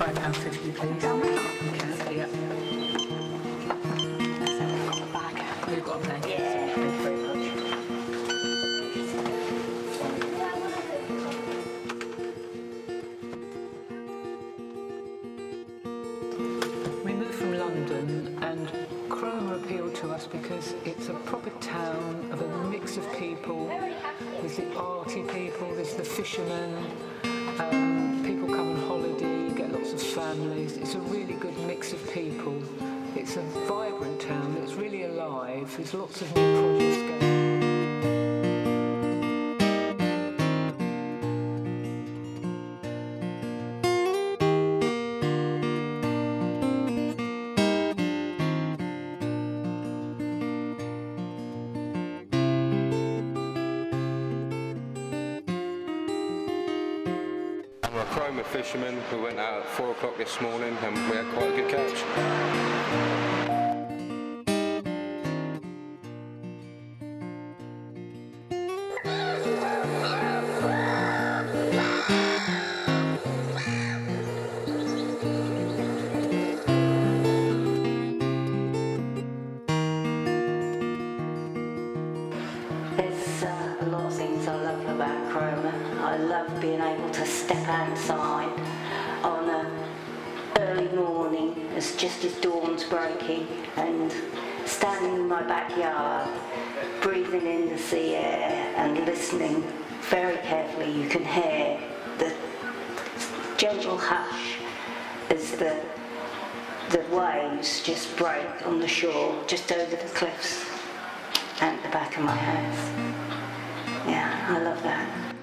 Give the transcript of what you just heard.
£1.50 please. Okay, yeah. You've got a blanket. Yeah. Thank you very much. We moved from London and Cromer appealed to us because it's a proper town of a mix of people. There's the arty people, there's the fishermen, um, people come on holiday, you get lots of families. It's a really good mix of people. It's a vibrant town, it's really alive, there's lots of new projects going We're a Cromer fishermen who went out at four o'clock this morning and we had quite I love being able to step outside on an early morning, as just as dawn's breaking, and standing in my backyard, breathing in the sea air and listening very carefully. You can hear the gentle hush as the the waves just break on the shore, just over the cliffs at the back of my house. Yeah, I love that.